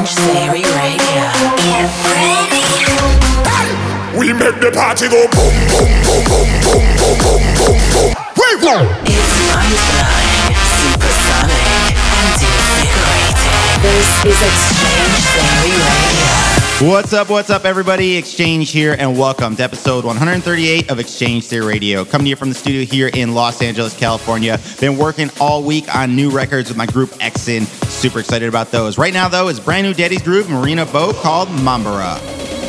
X-Change Theory Radio. Get ready. We make the party go boom, boom, boom, boom, boom, boom, boom, boom, boom. Wait, whoa. It's mind-blowing, supersonic, and invigorating. This is X-Change Theory Radio. What's up, what's up, everybody? X-Change here, and welcome to episode 138 of X-Change Theory Radio. Coming to you from the studio here in Los Angeles, California. Been working all week on new records with my group Exin. Super excited about those. Right now, though, is brand new Daddy's Groove Mariana BO called Mambara.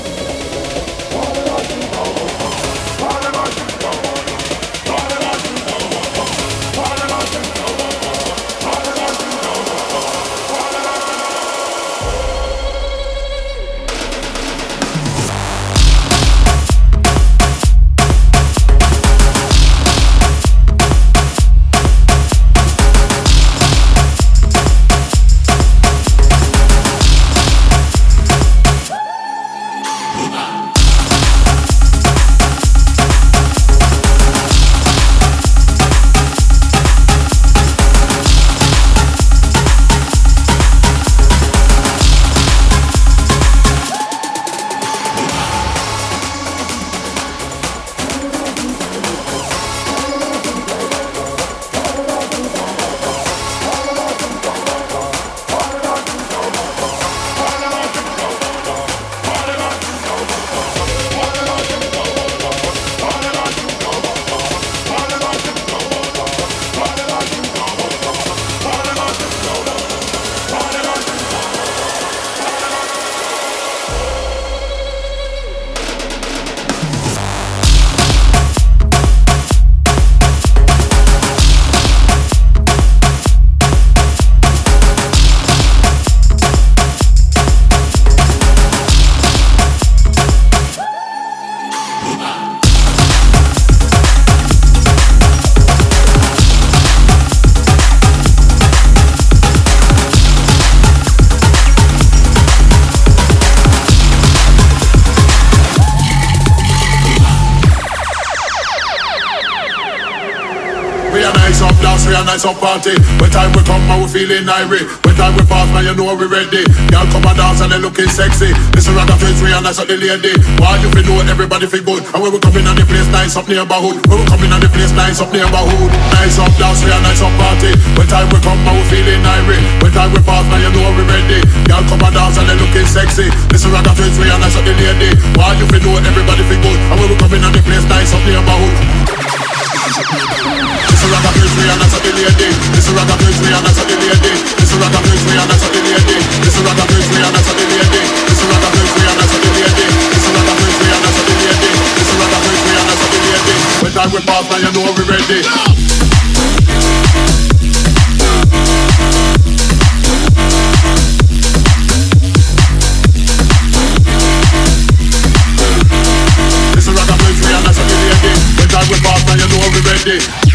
Dance, up party. When time we come, man, we feeling irate. When time we pass, man, you know we ready. Y'all come and dance and they looking sexy. This is rather friends, we a nice up the lady. Why you feel know everybody feel good? And when we come in on the place, nice up neighborhood. When we come in on the place, nice up neighborhood. Nice up dance, we a nice up party. When time we come, man, we feeling irate. When time we pass, man, you know we ready. Y'all come and dance and they looking sexy. This is rather friends, we a nice up the lady. Why you feel know everybody feel good? And when we come in on the place, nice up neighborhood. This rock a brings me and that's a the. This rock a brings me and that's a the. This rock a brings me and that's a the. This rock a brings me and that's a the. This rock a brings me and that's a the. This rock a brings me and that's a the. This rock a brings me and that's a the lady. When time we pass, now you know we ready. every day.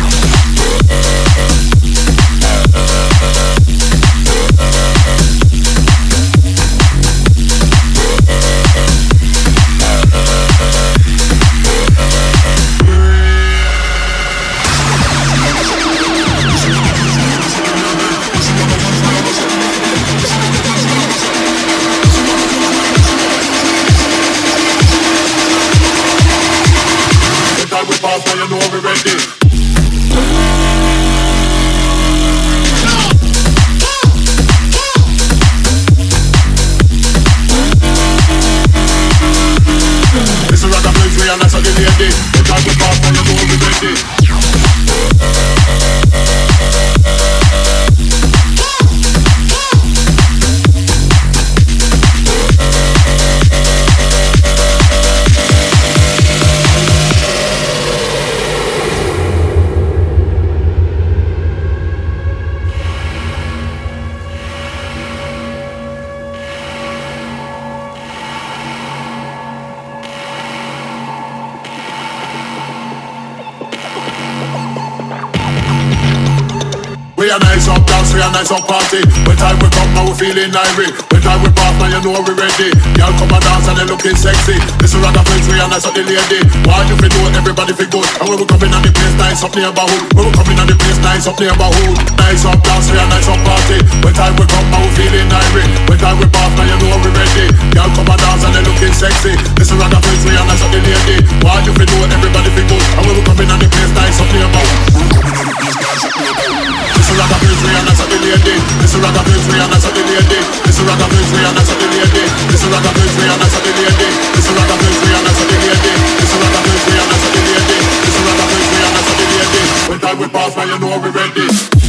Feeling irate. When time we pass, now you know we ready. Y'all come and dance and they looking sexy. This is rather place, we a nice up the lady. Why you feel know everybody feel good? And when we come in on the place, nice up neighborhood. When we come in on the place, nice up neighborhood. Nice up dance, we a nice up party. When time we come, now we feeling irate. When time we pass, now you know we ready. Girl come and dance and they looking sexy. This is Ragga Prince, we nice up the lady. Why you feel good, everybody feel good. And when we come in on the place, nice up the about. This Prince, we are nice up the lady. This Prince, we are nice up the lady. This Prince, we are nice up the lady. This Prince, we are nice up the lady. This Prince, we are nice up the lady. This Prince, we are nice up the nice the lady. When time we pass, man, you know we ready.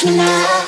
tonight.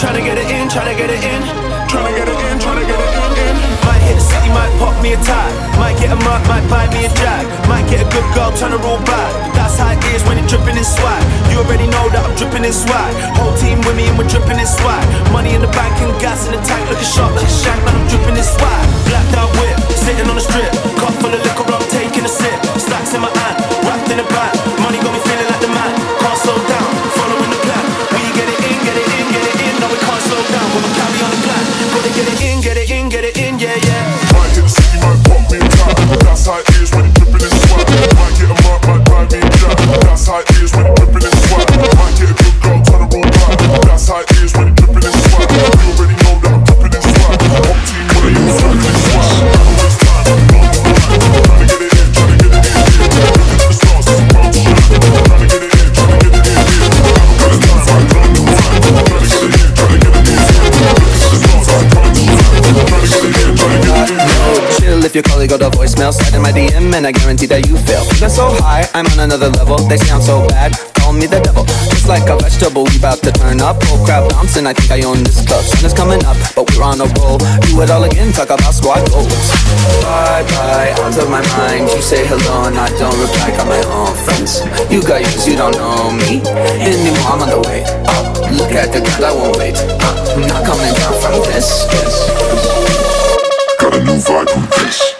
Trying to get it in, trying to get it in, trying to get it in, tryna get it in. Might hit the city might pop me a tag. Might get a mark, might buy me a drag. Might get a good girl, turn her all back. That's how it is when it's dripping in swag. You already know that I'm dripping in swag. Whole team with me and we're dripping in swag. Money in the bank and gas in the tank, looking sharp like a shank, man. I'm dripping in swag. Blacked out whip, sitting on the strip. Cup full of liquor, I'm taking a sip. Stacks in my hand, wrapped in a bag. Money got me feeling like the man. Got a voicemail, slide in my DM and I guarantee that you fail. Feeling so high, I'm on another level. They sound so bad, call me the devil. Just like a vegetable, we about to turn up. Oh crap, bouncing, I think I own this club. Sun is coming up, but we're on a roll. Do it all again, talk about squad goals. Bye bye, out of my mind. You say hello and I don't reply. Got my own friends. You got yours, you don't know me anymore. I'm on the way up. Look at the ground, I won't wait. I'm not coming down from this. Got a new vibe with this.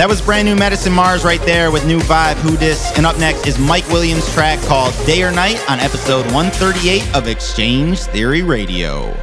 That was brand new Madison Mars right there with new vibe, Who Dis. And up next is Mike Williams' track called Day or Night on episode 138 of X-Change Theory Radio.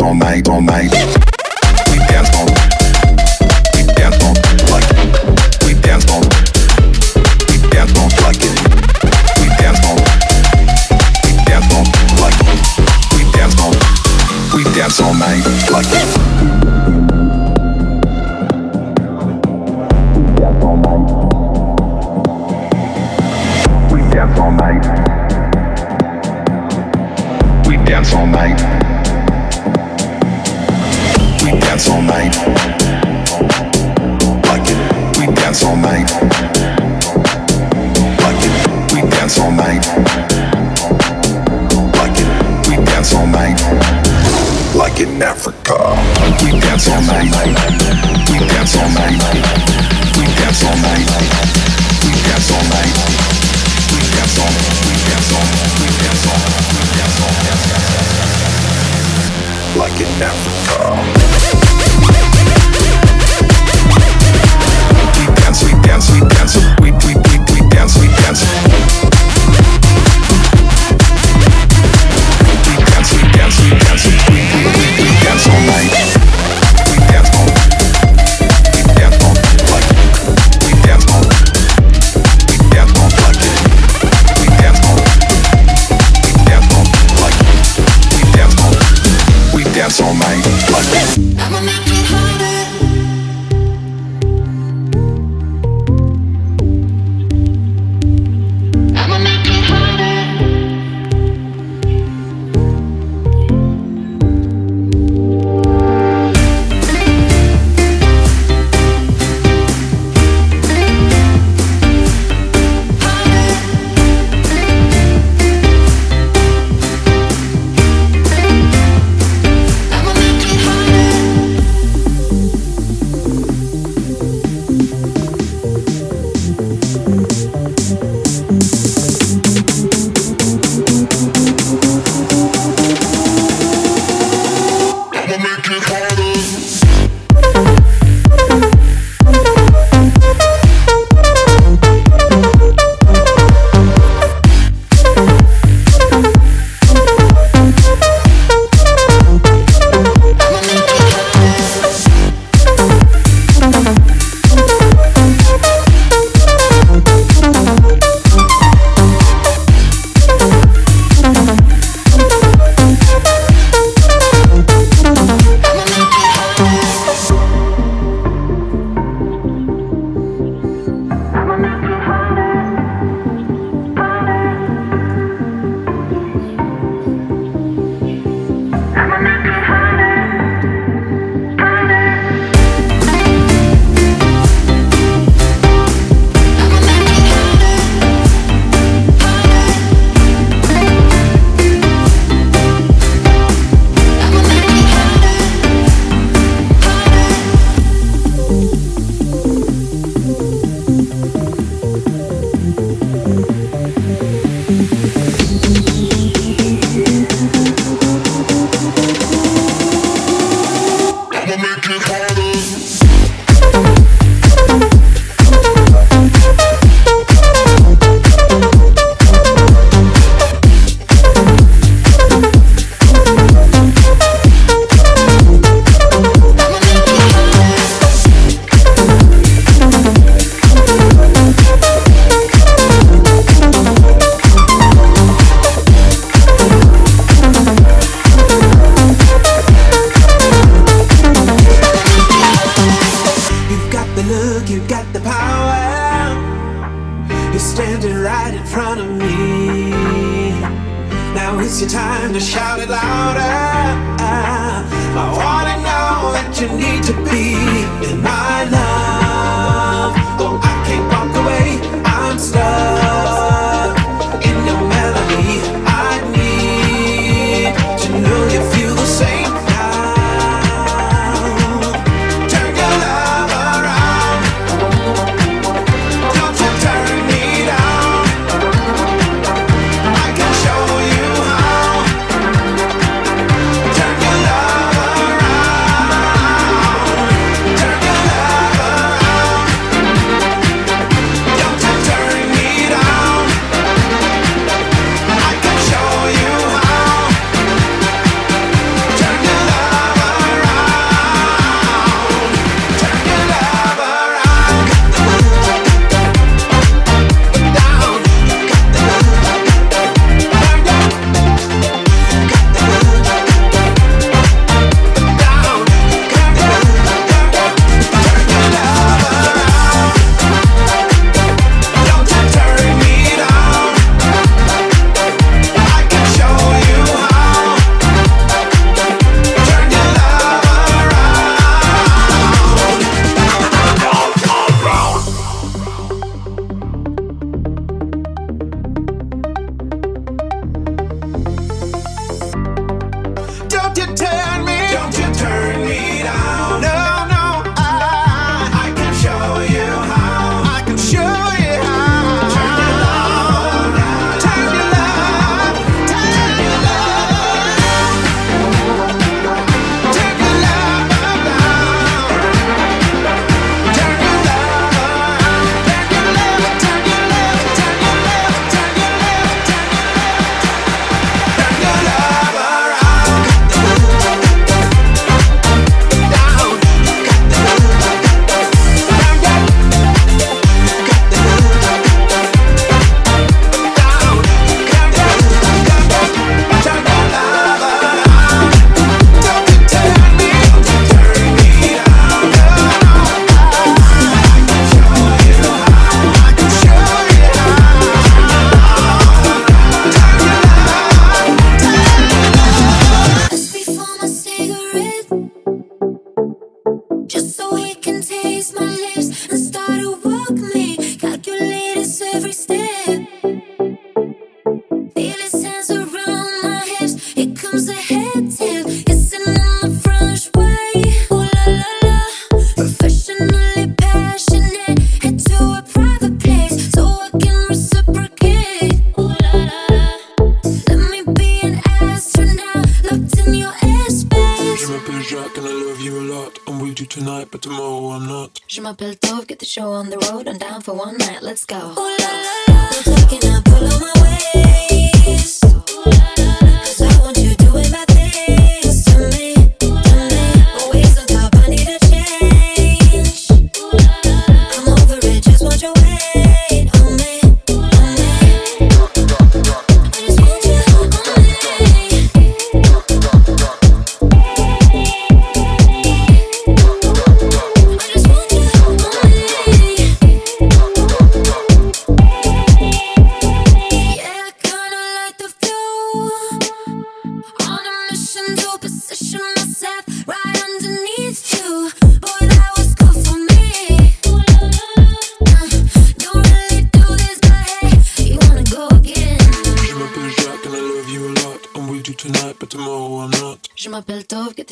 All night like it.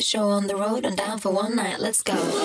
show on the road. and down for one night, let's go.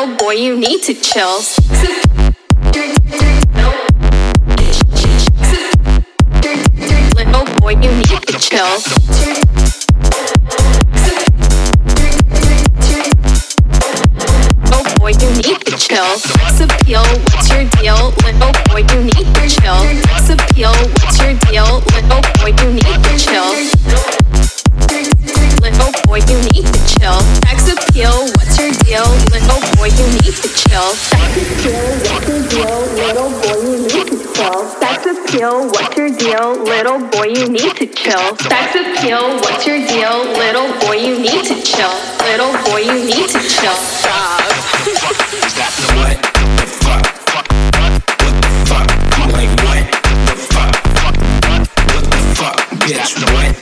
Little boy, you need to chill. Little boy, you need to chill. Little boy, you need to chill. Sex appeal, what's your deal? Little boy, you need to chill. Sex appeal, what's your deal? Little boy, you need to chill. Little oh boy, you need to chill. Sex oh appeal, what's your deal? Little boy, you need to chill. Sex appeal, what's your deal? Little boy, you need to chill. Sex appeal, what's your deal? Little boy, you need to chill. Little boy, you need to chill. Little boy, you need to chill. Stop. Bitch, what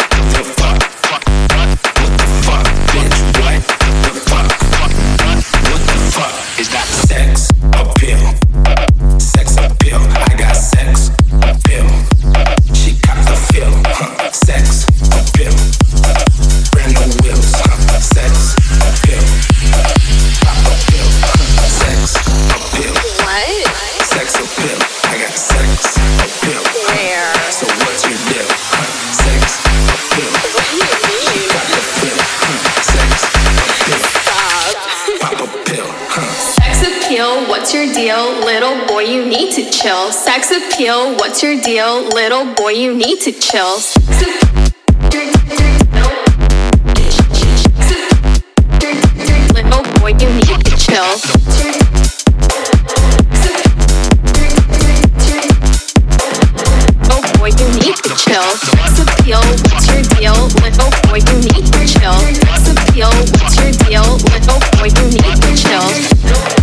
deal? Little boy, you need to chill. Sex appeal, what's your deal? Little boy, you need to chill. Little boy, you need to chill. Little boy, you need to chill. Sex appeal, what's your deal? Little boy, you need to chill. Sex appeal, what's your deal? Little boy, you need to chill.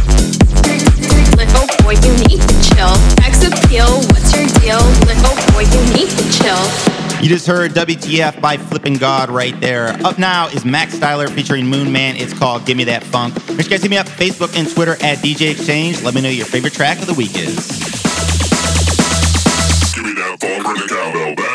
Little boy, you need to chill. Sex appeal, what's your deal? Little boy, you need to chill. You just heard WTF by FlipN'Gawd right there. Up now is Max Styler featuring Moon Man. It's called Give Me That Funk. Make sure you guys hit me up Facebook and Twitter at DJ X-Change. Let me know your favorite track of the week is. Give me that phone, bring the cowbell back.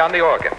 On the organ.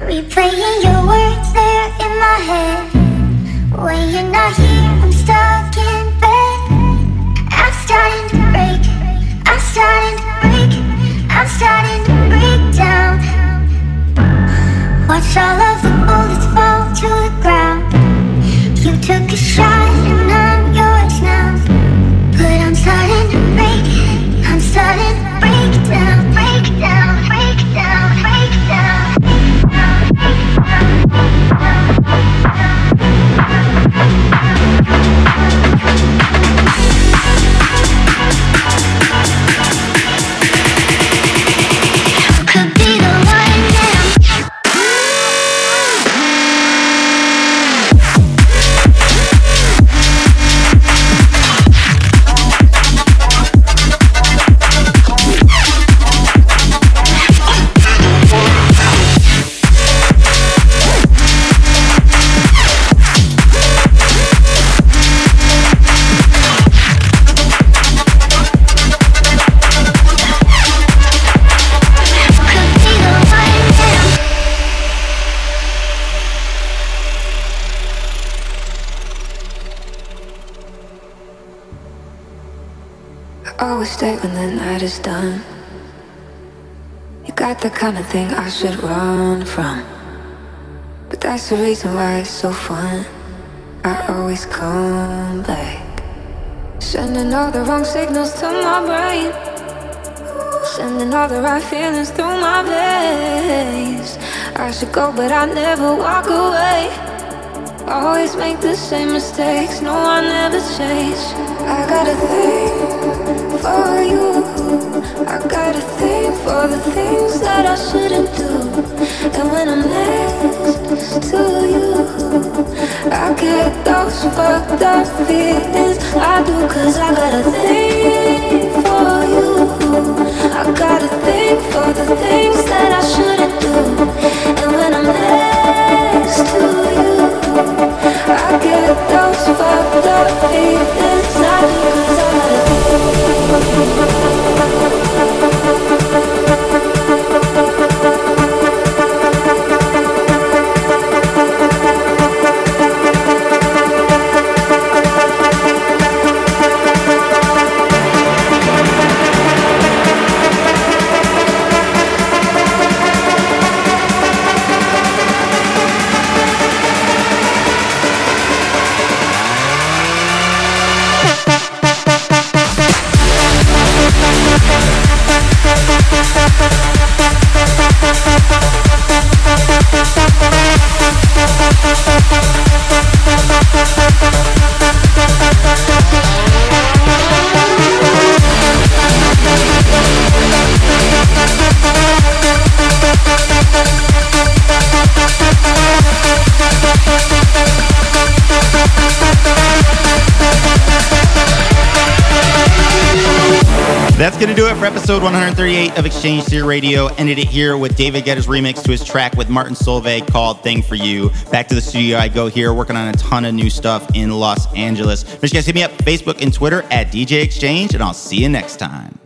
Replaying your words there in my head. When you're not here, I'm stuck in bed. I'm starting to break. I'm starting to break. I'm starting to break down. Watch all of the bullets fall to the ground. You took a shot and I'm yours now. But I'm starting to break. I'm starting is done. You got the kind of thing I should run from. But that's the reason why it's so fun. I always come back. Sending all the wrong signals to my brain. Sending all the right feelings through my veins. I should go, but I never walk away. Always make the same mistakes, no, I never change. I got a for you. I got a thing for the things that I shouldn't do. And when I'm next to you, I get those fucked up feelings. I do, cause I got a thing for you. I got a thing for the things that I shouldn't do. And when I'm next to you, I get those fucked up feelings. I do, Thank you. Going to do it for episode 138 of X-Change Theory Radio. Ended it here with David Guetta's remix to his track with Martin Solveig called Thing for You. Back to the studio I go here, working on a ton of new stuff in Los Angeles. Make sure you guys hit me up Facebook and Twitter at DJ X-Change, and I'll see you next time.